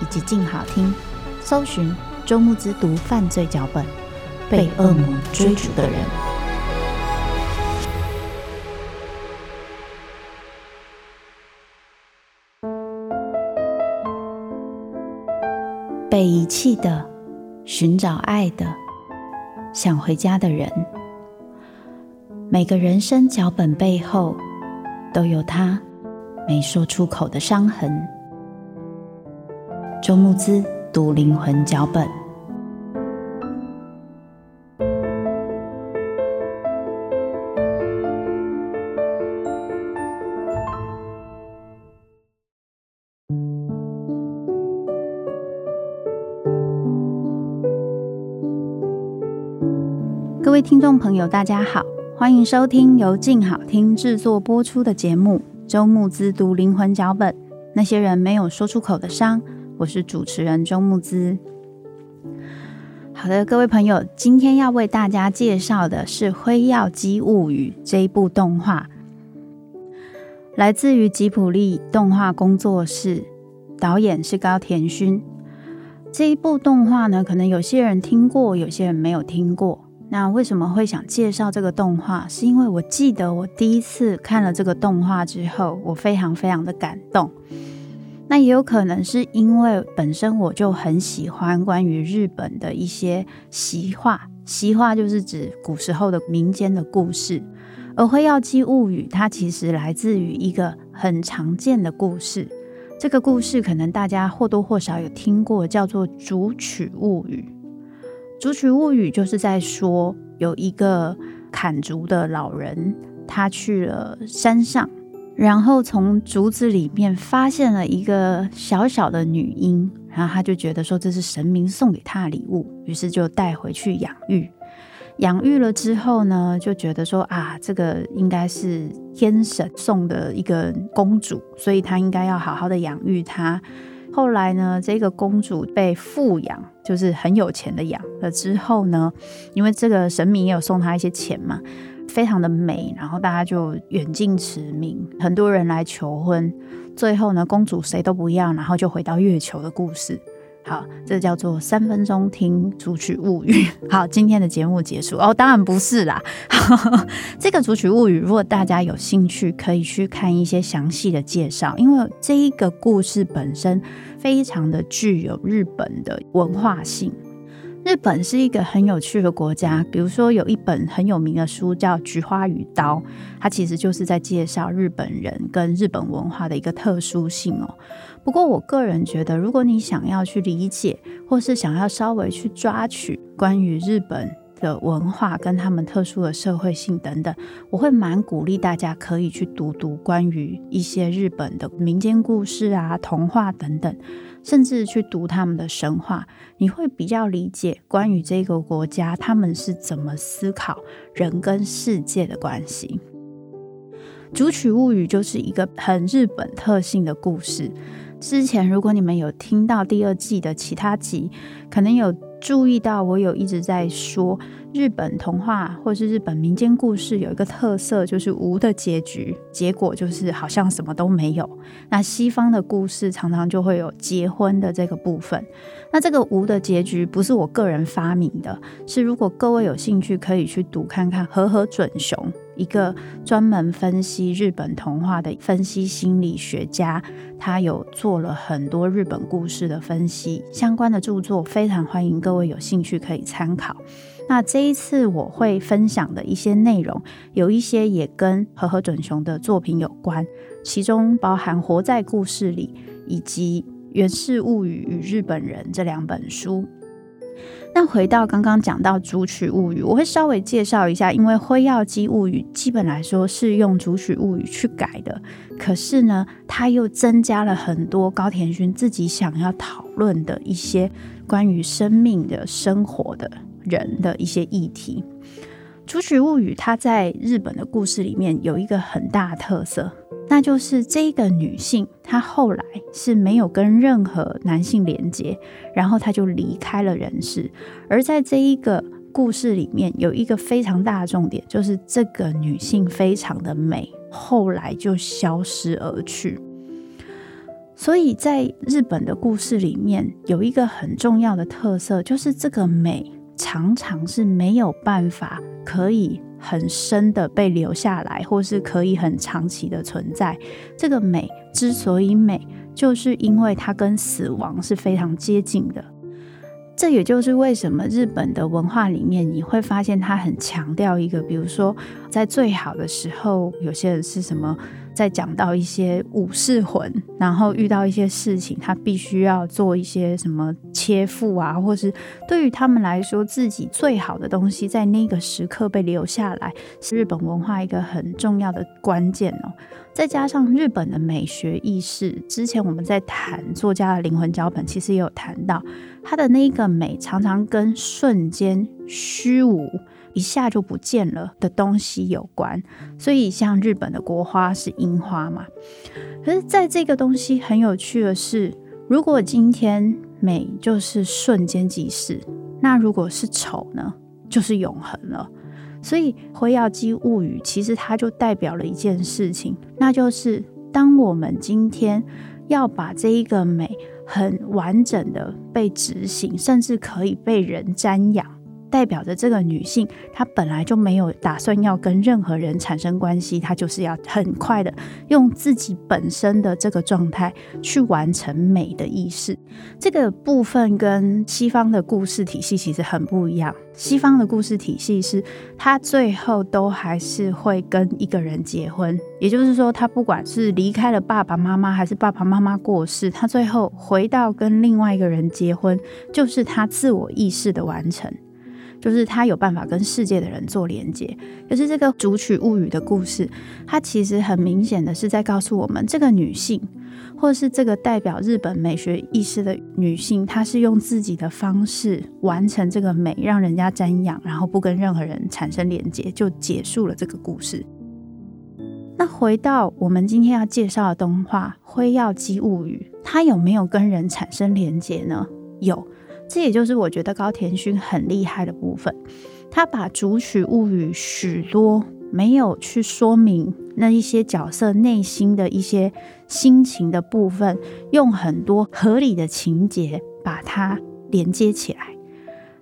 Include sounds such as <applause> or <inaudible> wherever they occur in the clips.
以及静好听，搜寻周慕之读犯罪脚本，被恶魔追逐的人。被遗弃的，寻找爱的，想回家的人。每个人生脚本背后，都有他没说出口的伤痕。周慕姿读灵魂脚本。各位听众朋友，大家好。欢迎收听由静好听制作播出的节目《周慕姿读灵魂脚本》，那些人没有说出口的伤。我是主持人周木姿。好的，各位朋友，今天要为大家介绍的是《辉耀姬物语》这一部动画，来自于吉卜力动画工作室，导演是高田勋。这一部动画呢，可能有些人听过，有些人没有听过。那为什么会想介绍这个动画？是因为我记得我第一次看了这个动画之后，我非常非常的感动。那也有可能是因为本身我就很喜欢关于日本的一些习话，习话就是指古时候的民间的故事。而《辉耀姬物语》它其实来自于一个很常见的故事，这个故事可能大家或多或少有听过，叫做《竹取物语》。《竹取物语》就是在说，有一个砍竹的老人，他去了山上，然后从竹子里面发现了一个小小的女婴，然后他就觉得说这是神明送给他的礼物，于是就带回去养育。养育了之后呢，就觉得说啊，这个应该是天神送的一个公主，所以他应该要好好的养育她。后来呢，这个公主被富养，就是很有钱的养了之后呢，因为这个神明也有送她一些钱嘛，非常的美，然后大家就远近驰名，很多人来求婚，最后呢，公主谁都不要，然后就回到月球的故事。好，这叫做三分钟听竹取物语。<laughs> 好，今天的节目结束哦，当然不是啦。<laughs> 这个竹取物语，如果大家有兴趣，可以去看一些详细的介绍，因为这一个故事本身非常的具有日本的文化性。日本是一个很有趣的国家，比如说有一本很有名的书叫《菊花与刀》，它其实就是在介绍日本人跟日本文化的一个特殊性哦。不过，我个人觉得，如果你想要去理解，或是想要稍微去抓取关于日本的文化跟他们特殊的社会性等等，我会蛮鼓励大家可以去读读关于一些日本的民间故事啊、童话等等，甚至去读他们的神话，你会比较理解关于这个国家他们是怎么思考人跟世界的关系。《竹取物语》就是一个很日本特性的故事。之前，如果你们有听到第二季的其他集，可能有注意到我有一直在说，日本童话或是日本民间故事有一个特色，就是无的结局，结果就是好像什么都没有。那西方的故事常常就会有结婚的这个部分。那这个无的结局不是我个人发明的，是如果各位有兴趣可以去读看看和和准雄。一个专门分析日本童话的分析心理学家，他有做了很多日本故事的分析，相关的著作非常欢迎各位有兴趣可以参考。那这一次我会分享的一些内容，有一些也跟和合准雄的作品有关，其中包含《活在故事里》以及《源氏物语与日本人》这两本书。那回到刚刚讲到《竹取物语》，我会稍微介绍一下，因为《辉耀姬物语》基本来说是用《竹取物语》去改的，可是呢，它又增加了很多高田勋自己想要讨论的一些关于生命的生活的人的一些议题。《竹取物语》它在日本的故事里面有一个很大的特色。那就是这个女性，她后来是没有跟任何男性连接，然后她就离开了人世。而在这一个故事里面，有一个非常大的重点，就是这个女性非常的美，后来就消失而去。所以在日本的故事里面，有一个很重要的特色，就是这个美常常是没有办法可以。很深的被留下来，或是可以很长期的存在。这个美之所以美，就是因为它跟死亡是非常接近的。这也就是为什么日本的文化里面，你会发现它很强调一个，比如说在最好的时候，有些人是什么？在讲到一些武士魂，然后遇到一些事情，他必须要做一些什么切腹啊，或是对于他们来说，自己最好的东西在那个时刻被留下来，是日本文化一个很重要的关键哦。再加上日本的美学意识，之前我们在谈作家的灵魂脚本，其实也有谈到他的那个美，常常跟瞬间虚无。一下就不见了的东西有关，所以像日本的国花是樱花嘛。可是，在这个东西很有趣的是，如果今天美就是瞬间即逝，那如果是丑呢，就是永恒了。所以《辉耀姬物语》其实它就代表了一件事情，那就是当我们今天要把这一个美很完整的被执行，甚至可以被人瞻仰。代表着这个女性，她本来就没有打算要跟任何人产生关系，她就是要很快的用自己本身的这个状态去完成美的意识。这个部分跟西方的故事体系其实很不一样。西方的故事体系是，她最后都还是会跟一个人结婚，也就是说，她不管是离开了爸爸妈妈，还是爸爸妈妈过世，她最后回到跟另外一个人结婚，就是她自我意识的完成。就是他有办法跟世界的人做连接，可是这个《竹取物语》的故事，它其实很明显的是在告诉我们，这个女性，或是这个代表日本美学意识的女性，她是用自己的方式完成这个美，让人家瞻仰，然后不跟任何人产生连接，就结束了这个故事。那回到我们今天要介绍的动画《辉耀姬物语》，它有没有跟人产生连接呢？有。这也就是我觉得高田勋很厉害的部分，他把《竹取物语》许多没有去说明那一些角色内心的一些心情的部分，用很多合理的情节把它连接起来。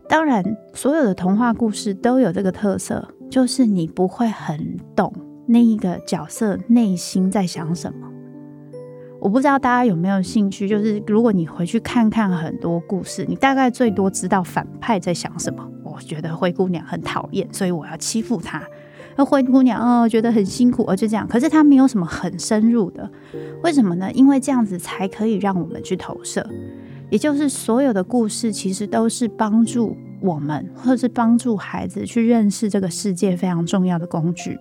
当然，所有的童话故事都有这个特色，就是你不会很懂那一个角色内心在想什么。我不知道大家有没有兴趣，就是如果你回去看看很多故事，你大概最多知道反派在想什么。我觉得灰姑娘很讨厌，所以我要欺负她。那灰姑娘哦，觉得很辛苦，而就这样。可是她没有什么很深入的，为什么呢？因为这样子才可以让我们去投射。也就是所有的故事其实都是帮助我们，或者是帮助孩子去认识这个世界非常重要的工具。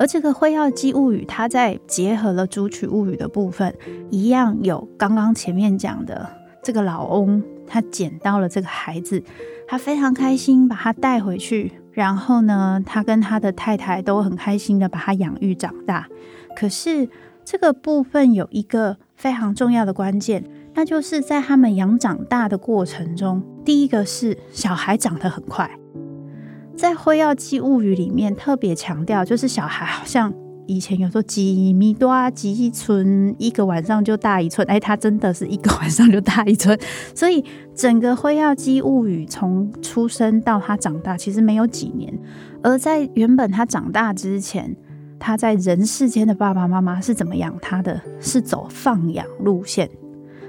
而这个《辉耀姬物语》，它在结合了《竹取物语》的部分，一样有刚刚前面讲的这个老翁，他捡到了这个孩子，他非常开心，把他带回去，然后呢，他跟他的太太都很开心的把他养育长大。可是这个部分有一个非常重要的关键，那就是在他们养长大的过程中，第一个是小孩长得很快。在《辉耀姬物语》里面特别强调，就是小孩好像以前有说几米多啊，几寸一个晚上就大一寸，哎，他真的是一个 <laughs> 晚上就大一寸。所以整个辉耀姬物语从出生到他长大，其实没有几年。而在原本他长大之前，他在人世间的爸爸妈妈是怎么养他的？是走放养路线。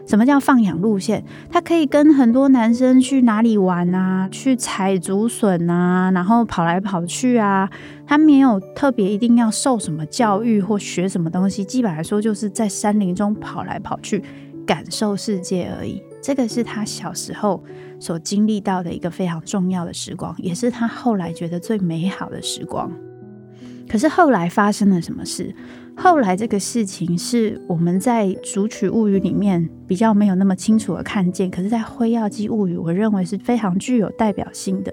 什么叫放养路线？他可以跟很多男生去哪里玩啊？去采竹笋啊，然后跑来跑去啊。他没有特别一定要受什么教育或学什么东西，基本来说就是在山林中跑来跑去，感受世界而已。这个是他小时候所经历到的一个非常重要的时光，也是他后来觉得最美好的时光。可是后来发生了什么事？后来这个事情是我们在《竹取物语》里面比较没有那么清楚的看见，可是，在《辉耀姬物语》，我认为是非常具有代表性的。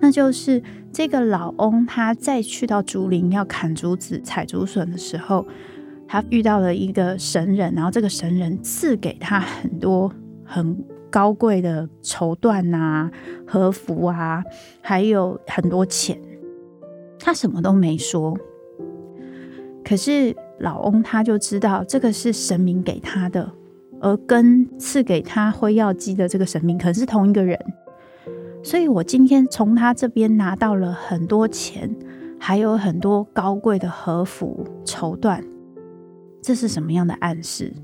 那就是这个老翁，他再去到竹林要砍竹子、采竹笋的时候，他遇到了一个神人，然后这个神人赐给他很多很高贵的绸缎啊、和服啊，还有很多钱。他什么都没说。可是老翁他就知道这个是神明给他的，而跟赐给他辉耀姬的这个神明可能是同一个人，所以我今天从他这边拿到了很多钱，还有很多高贵的和服绸缎，这是什么样的暗示？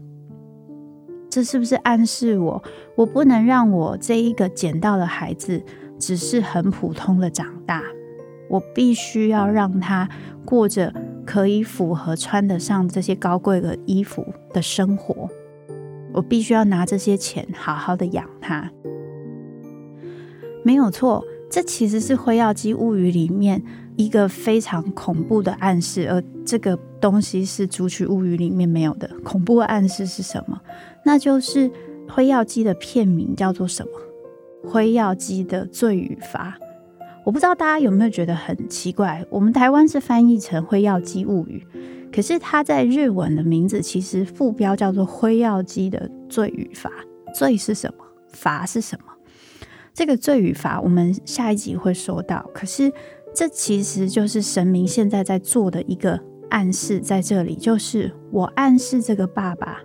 这是不是暗示我，我不能让我这一个捡到的孩子只是很普通的长大，我必须要让他过着。可以符合穿得上这些高贵的衣服的生活，我必须要拿这些钱好好的养他。没有错，这其实是《辉耀姬物语》里面一个非常恐怖的暗示，而这个东西是《竹取物语》里面没有的。恐怖的暗示是什么？那就是辉耀姬的片名叫做什么？辉耀姬的罪与罚。我不知道大家有没有觉得很奇怪？我们台湾是翻译成《辉耀机物语》，可是它在日文的名字其实副标叫做《辉耀机的罪与罚》。罪是什么？罚是什么？这个罪与罚，我们下一集会说到。可是这其实就是神明现在在做的一个暗示，在这里就是我暗示这个爸爸，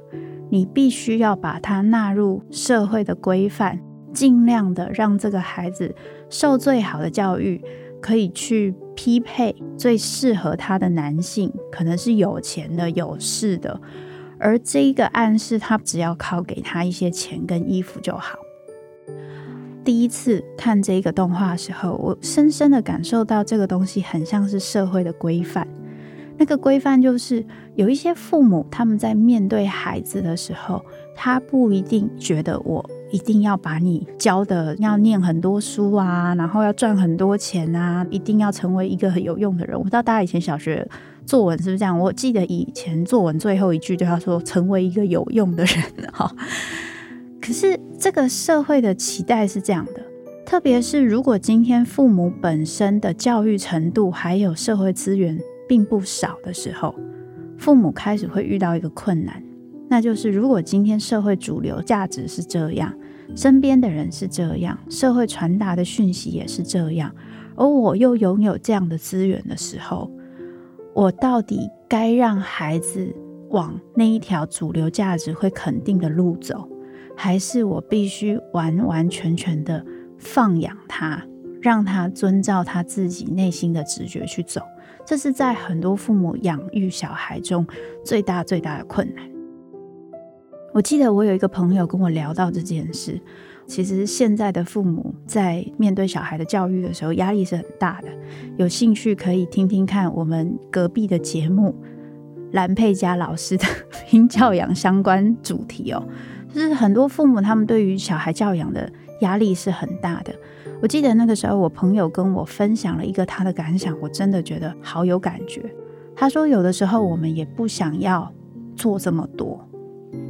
你必须要把他纳入社会的规范。尽量的让这个孩子受最好的教育，可以去匹配最适合他的男性，可能是有钱的、有势的。而这一个暗示，他只要靠给他一些钱跟衣服就好。第一次看这个动画的时候，我深深的感受到这个东西很像是社会的规范。那个规范就是有一些父母他们在面对孩子的时候，他不一定觉得我。一定要把你教的要念很多书啊，然后要赚很多钱啊，一定要成为一个很有用的人。我不知道大家以前小学作文是不是这样？我记得以前作文最后一句就要说成为一个有用的人 <laughs> 哈。可是这个社会的期待是这样的，特别是如果今天父母本身的教育程度还有社会资源并不少的时候，父母开始会遇到一个困难。那就是，如果今天社会主流价值是这样，身边的人是这样，社会传达的讯息也是这样，而我又拥有这样的资源的时候，我到底该让孩子往那一条主流价值会肯定的路走，还是我必须完完全全的放养他，让他遵照他自己内心的直觉去走？这是在很多父母养育小孩中最大最大的困难。我记得我有一个朋友跟我聊到这件事，其实现在的父母在面对小孩的教育的时候，压力是很大的。有兴趣可以听听看我们隔壁的节目，蓝佩佳老师的 <laughs> 拼教养相关主题哦。就是很多父母他们对于小孩教养的压力是很大的。我记得那个时候，我朋友跟我分享了一个他的感想，我真的觉得好有感觉。他说，有的时候我们也不想要做这么多。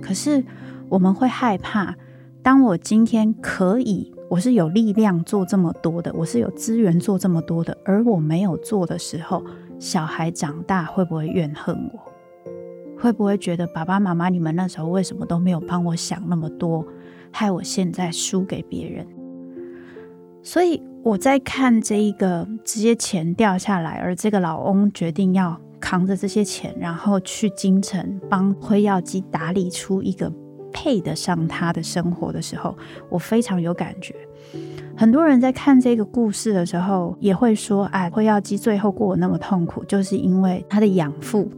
可是我们会害怕，当我今天可以，我是有力量做这么多的，我是有资源做这么多的，而我没有做的时候，小孩长大会不会怨恨我？会不会觉得爸爸妈妈你们那时候为什么都没有帮我想那么多，害我现在输给别人？所以我在看这一个直接钱掉下来，而这个老翁决定要扛着这些钱，然后去京城帮辉耀姬打理出一个配得上他的生活的时候，我非常有感觉。很多人在看这个故事的时候，也会说：“哎，辉耀姬最后过得那么痛苦，就是因为他的养父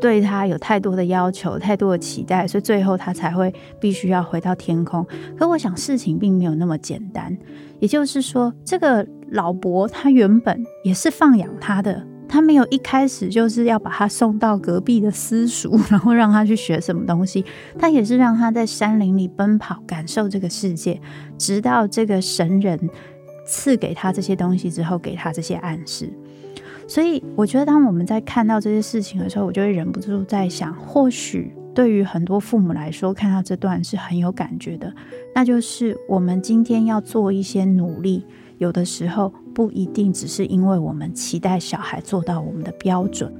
对他有太多的要求、太多的期待，所以最后他才会必须要回到天空。”可我想事情并没有那么简单。也就是说，这个老伯他原本也是放养他的。他没有一开始就是要把他送到隔壁的私塾，<laughs> 然后让他去学什么东西。他也是让他在山林里奔跑，感受这个世界，直到这个神人赐给他这些东西之后，给他这些暗示。所以，我觉得当我们在看到这些事情的时候，我就会忍不住在想，或许对于很多父母来说，看到这段是很有感觉的。那就是我们今天要做一些努力。有的时候不一定只是因为我们期待小孩做到我们的标准，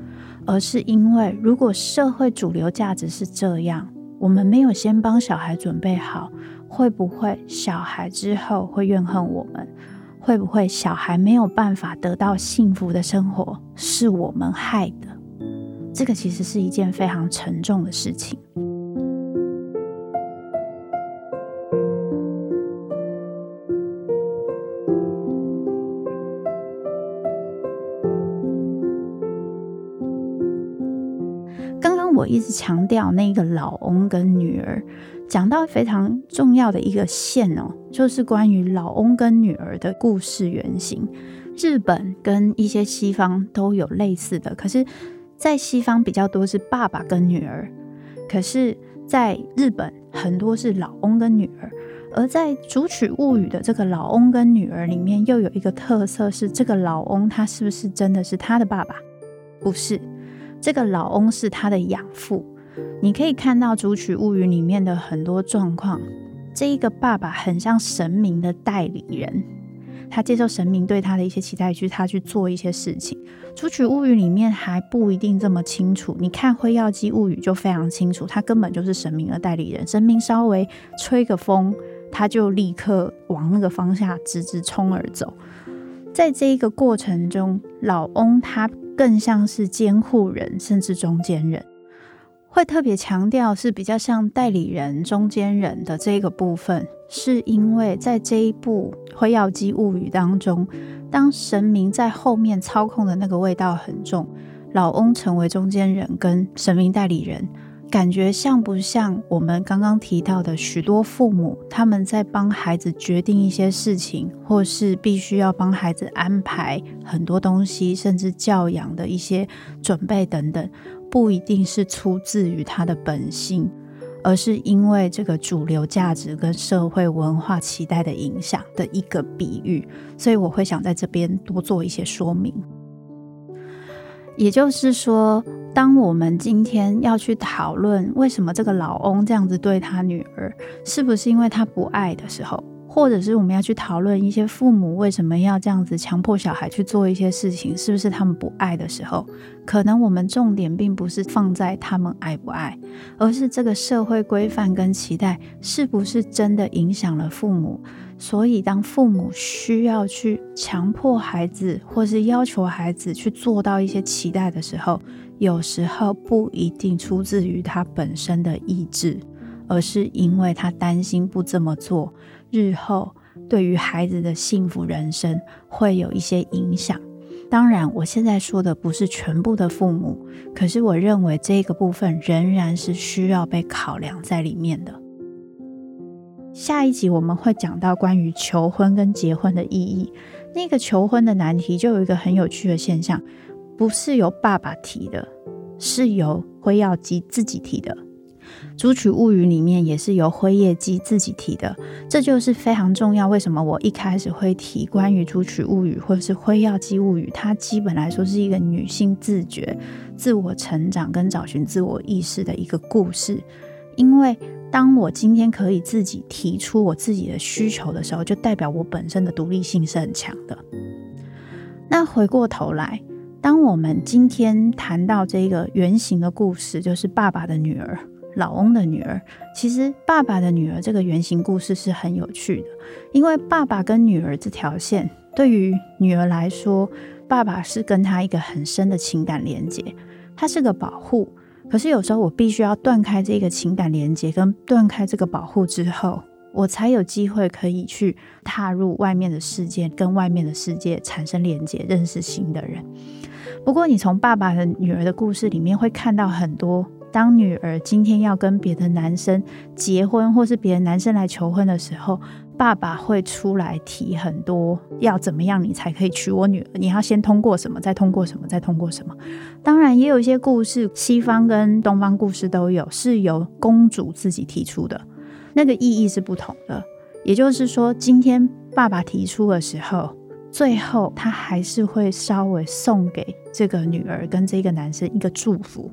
而是因为如果社会主流价值是这样，我们没有先帮小孩准备好，会不会小孩之后会怨恨我们？会不会小孩没有办法得到幸福的生活，是我们害的？这个其实是一件非常沉重的事情。强调那个老翁跟女儿，讲到非常重要的一个线哦，就是关于老翁跟女儿的故事原型。日本跟一些西方都有类似的，可是，在西方比较多是爸爸跟女儿，可是在日本很多是老翁跟女儿。而在《竹取物语》的这个老翁跟女儿里面，又有一个特色是，这个老翁他是不是真的是他的爸爸？不是。这个老翁是他的养父，你可以看到《竹取物语》里面的很多状况。这一个爸爸很像神明的代理人，他接受神明对他的一些期待，去他去做一些事情。《竹取物语》里面还不一定这么清楚，你看《辉耀姬物语》就非常清楚，他根本就是神明的代理人，神明稍微吹个风，他就立刻往那个方向直直冲而走。在这一个过程中，老翁他。更像是监护人，甚至中间人，会特别强调是比较像代理人、中间人的这个部分，是因为在这一部《辉耀机物语》当中，当神明在后面操控的那个味道很重，老翁成为中间人跟神明代理人。感觉像不像我们刚刚提到的许多父母，他们在帮孩子决定一些事情，或是必须要帮孩子安排很多东西，甚至教养的一些准备等等，不一定是出自于他的本性，而是因为这个主流价值跟社会文化期待的影响的一个比喻。所以我会想在这边多做一些说明。也就是说，当我们今天要去讨论为什么这个老翁这样子对他女儿，是不是因为他不爱的时候，或者是我们要去讨论一些父母为什么要这样子强迫小孩去做一些事情，是不是他们不爱的时候，可能我们重点并不是放在他们爱不爱，而是这个社会规范跟期待是不是真的影响了父母。所以，当父母需要去强迫孩子，或是要求孩子去做到一些期待的时候，有时候不一定出自于他本身的意志，而是因为他担心不这么做，日后对于孩子的幸福人生会有一些影响。当然，我现在说的不是全部的父母，可是我认为这个部分仍然是需要被考量在里面的。下一集我们会讲到关于求婚跟结婚的意义。那个求婚的难题就有一个很有趣的现象，不是由爸爸提的，是由辉耀姬自己提的。竹取物语里面也是由辉夜姬自己提的，这就是非常重要。为什么我一开始会提关于竹取物语或者是辉耀姬物语？它基本来说是一个女性自觉、自我成长跟找寻自我意识的一个故事，因为。当我今天可以自己提出我自己的需求的时候，就代表我本身的独立性是很强的。那回过头来，当我们今天谈到这个原型的故事，就是爸爸的女儿，老翁的女儿。其实爸爸的女儿这个原型故事是很有趣的，因为爸爸跟女儿这条线，对于女儿来说，爸爸是跟她一个很深的情感连接。它是个保护。可是有时候我必须要断开这个情感连接，跟断开这个保护之后，我才有机会可以去踏入外面的世界，跟外面的世界产生连接，认识新的人。不过，你从爸爸的女儿的故事里面会看到很多，当女儿今天要跟别的男生结婚，或是别的男生来求婚的时候，爸爸会出来提很多要怎么样你才可以娶我女儿，你要先通过什么，再通过什么，再通过什么。当然，也有一些故事，西方跟东方故事都有，是由公主自己提出的，那个意义是不同的。也就是说，今天爸爸提出的时候。最后，他还是会稍微送给这个女儿跟这个男生一个祝福。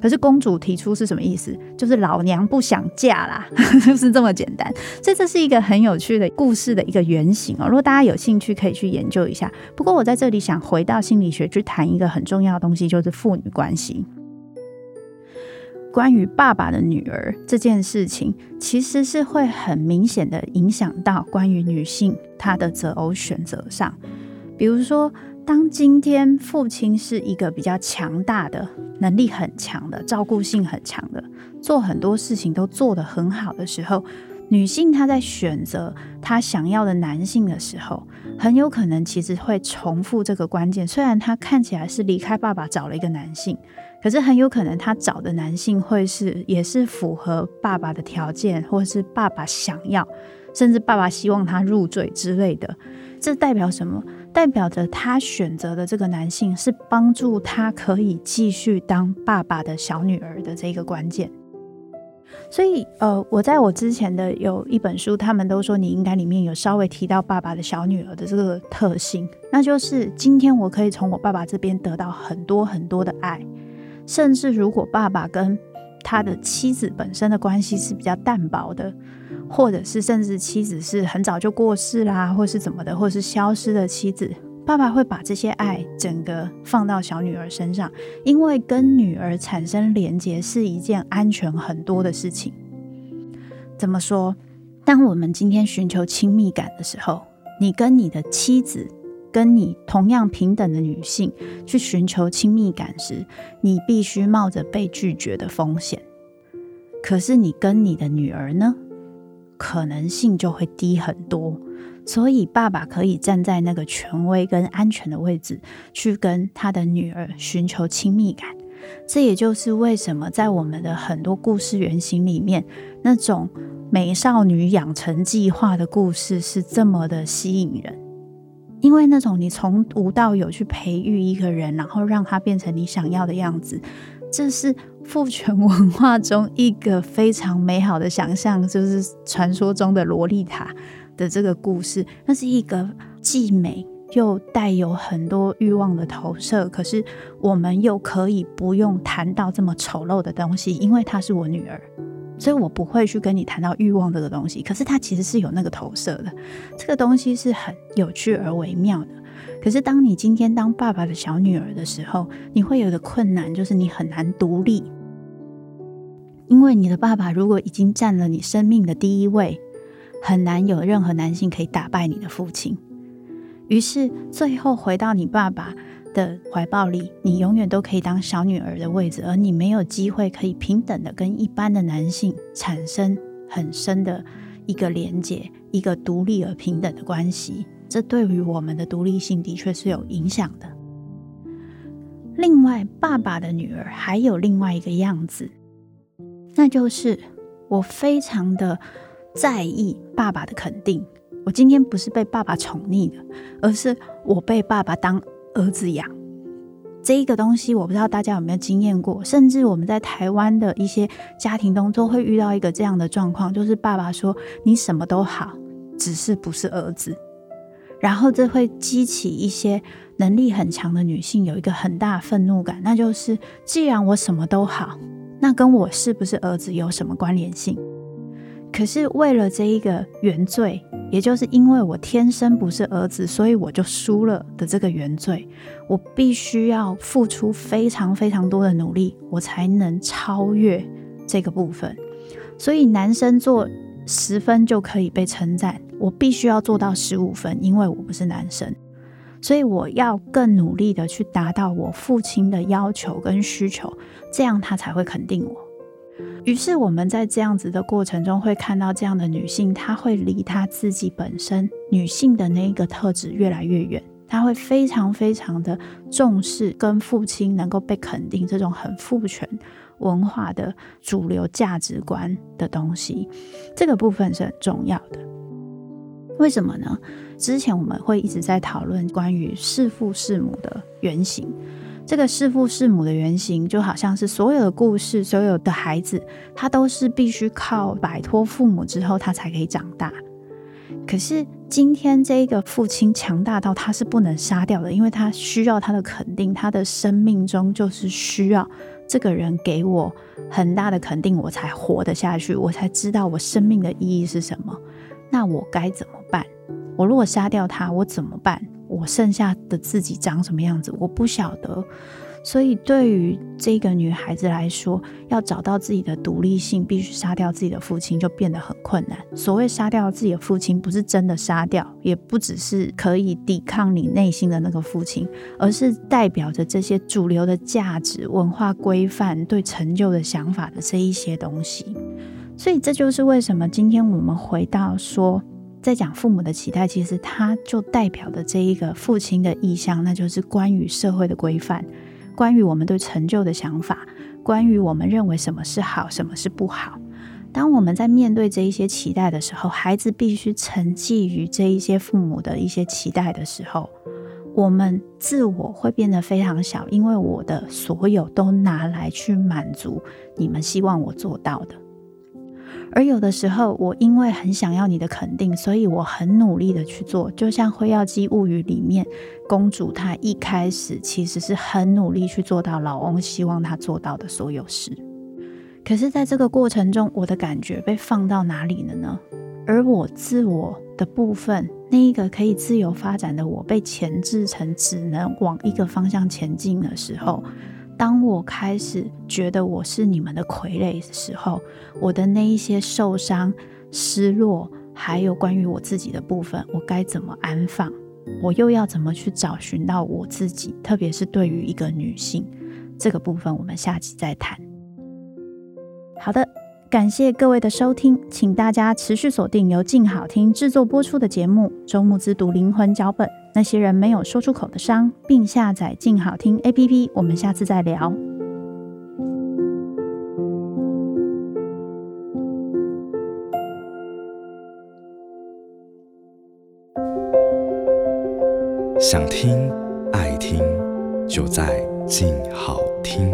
可是公主提出是什么意思？就是老娘不想嫁啦，<laughs> 就是这么简单。所以这是一个很有趣的故事的一个原型哦。如果大家有兴趣，可以去研究一下。不过我在这里想回到心理学去谈一个很重要的东西，就是父女关系。关于爸爸的女儿这件事情，其实是会很明显的影响到关于女性她的择偶选择上。比如说，当今天父亲是一个比较强大的、能力很强的、照顾性很强的，做很多事情都做得很好的时候，女性她在选择她想要的男性的时候，很有可能其实会重复这个关键。虽然她看起来是离开爸爸找了一个男性。可是很有可能，他找的男性会是也是符合爸爸的条件，或是爸爸想要，甚至爸爸希望他入赘之类的。这代表什么？代表着他选择的这个男性是帮助他可以继续当爸爸的小女儿的这个关键。所以，呃，我在我之前的有一本书，他们都说你应该里面有稍微提到爸爸的小女儿的这个特性，那就是今天我可以从我爸爸这边得到很多很多的爱。甚至如果爸爸跟他的妻子本身的关系是比较淡薄的，或者是甚至妻子是很早就过世啦，或是怎么的，或是消失的妻子，爸爸会把这些爱整个放到小女儿身上，因为跟女儿产生连结是一件安全很多的事情。怎么说？当我们今天寻求亲密感的时候，你跟你的妻子。跟你同样平等的女性去寻求亲密感时，你必须冒着被拒绝的风险。可是你跟你的女儿呢？可能性就会低很多。所以爸爸可以站在那个权威跟安全的位置，去跟他的女儿寻求亲密感。这也就是为什么在我们的很多故事原型里面，那种美少女养成计划的故事是这么的吸引人。因为那种你从无到有去培育一个人，然后让他变成你想要的样子，这是父权文化中一个非常美好的想象，就是传说中的萝莉塔的这个故事。那是一个既美又带有很多欲望的投射，可是我们又可以不用谈到这么丑陋的东西，因为她是我女儿。所以我不会去跟你谈到欲望这个东西，可是它其实是有那个投射的，这个东西是很有趣而微妙的。可是当你今天当爸爸的小女儿的时候，你会有的困难，就是你很难独立，因为你的爸爸如果已经占了你生命的第一位，很难有任何男性可以打败你的父亲。于是最后回到你爸爸的怀抱里，你永远都可以当小女儿的位置，而你没有机会可以平等的跟一般的男性产生很深的一个连接，一个独立而平等的关系。这对于我们的独立性的确是有影响的。另外，爸爸的女儿还有另外一个样子，那就是我非常的在意爸爸的肯定。我今天不是被爸爸宠溺的，而是我被爸爸当。儿子养这一个东西，我不知道大家有没有经验过。甚至我们在台湾的一些家庭当中，会遇到一个这样的状况，就是爸爸说：“你什么都好，只是不是儿子。”然后这会激起一些能力很强的女性有一个很大愤怒感，那就是既然我什么都好，那跟我是不是儿子有什么关联性？可是为了这一个原罪。也就是因为我天生不是儿子，所以我就输了的这个原罪，我必须要付出非常非常多的努力，我才能超越这个部分。所以男生做十分就可以被称赞，我必须要做到十五分，因为我不是男生。所以我要更努力的去达到我父亲的要求跟需求，这样他才会肯定我。于是我们在这样子的过程中，会看到这样的女性，她会离她自己本身女性的那一个特质越来越远。她会非常非常的重视跟父亲能够被肯定这种很父权文化的主流价值观的东西，这个部分是很重要的。为什么呢？之前我们会一直在讨论关于弑父弑母的原型。这个弑父弑母的原型，就好像是所有的故事，所有的孩子，他都是必须靠摆脱父母之后，他才可以长大。可是今天这个父亲强大到他是不能杀掉的，因为他需要他的肯定，他的生命中就是需要这个人给我很大的肯定，我才活得下去，我才知道我生命的意义是什么。那我该怎么办？我如果杀掉他，我怎么办？我剩下的自己长什么样子，我不晓得。所以对于这个女孩子来说，要找到自己的独立性，必须杀掉自己的父亲，就变得很困难。所谓杀掉自己的父亲，不是真的杀掉，也不只是可以抵抗你内心的那个父亲，而是代表着这些主流的价值、文化规范、对成就的想法的这一些东西。所以这就是为什么今天我们回到说。在讲父母的期待，其实它就代表的这一个父亲的意向，那就是关于社会的规范，关于我们对成就的想法，关于我们认为什么是好，什么是不好。当我们在面对这一些期待的时候，孩子必须沉寂于这一些父母的一些期待的时候，我们自我会变得非常小，因为我的所有都拿来去满足你们希望我做到的。而有的时候，我因为很想要你的肯定，所以我很努力的去做。就像《辉耀姬物语》里面，公主她一开始其实是很努力去做到老翁希望她做到的所有事。可是，在这个过程中，我的感觉被放到哪里了呢？而我自我的部分，那一个可以自由发展的我，被钳制成只能往一个方向前进的时候。当我开始觉得我是你们的傀儡的时候，我的那一些受伤、失落，还有关于我自己的部分，我该怎么安放？我又要怎么去找寻到我自己？特别是对于一个女性，这个部分我们下集再谈。好的。感谢各位的收听，请大家持续锁定由静好听制作播出的节目《周慕姿读灵魂脚本》，那些人没有说出口的伤，并下载静好听 APP。我们下次再聊。想听爱听，就在静好听。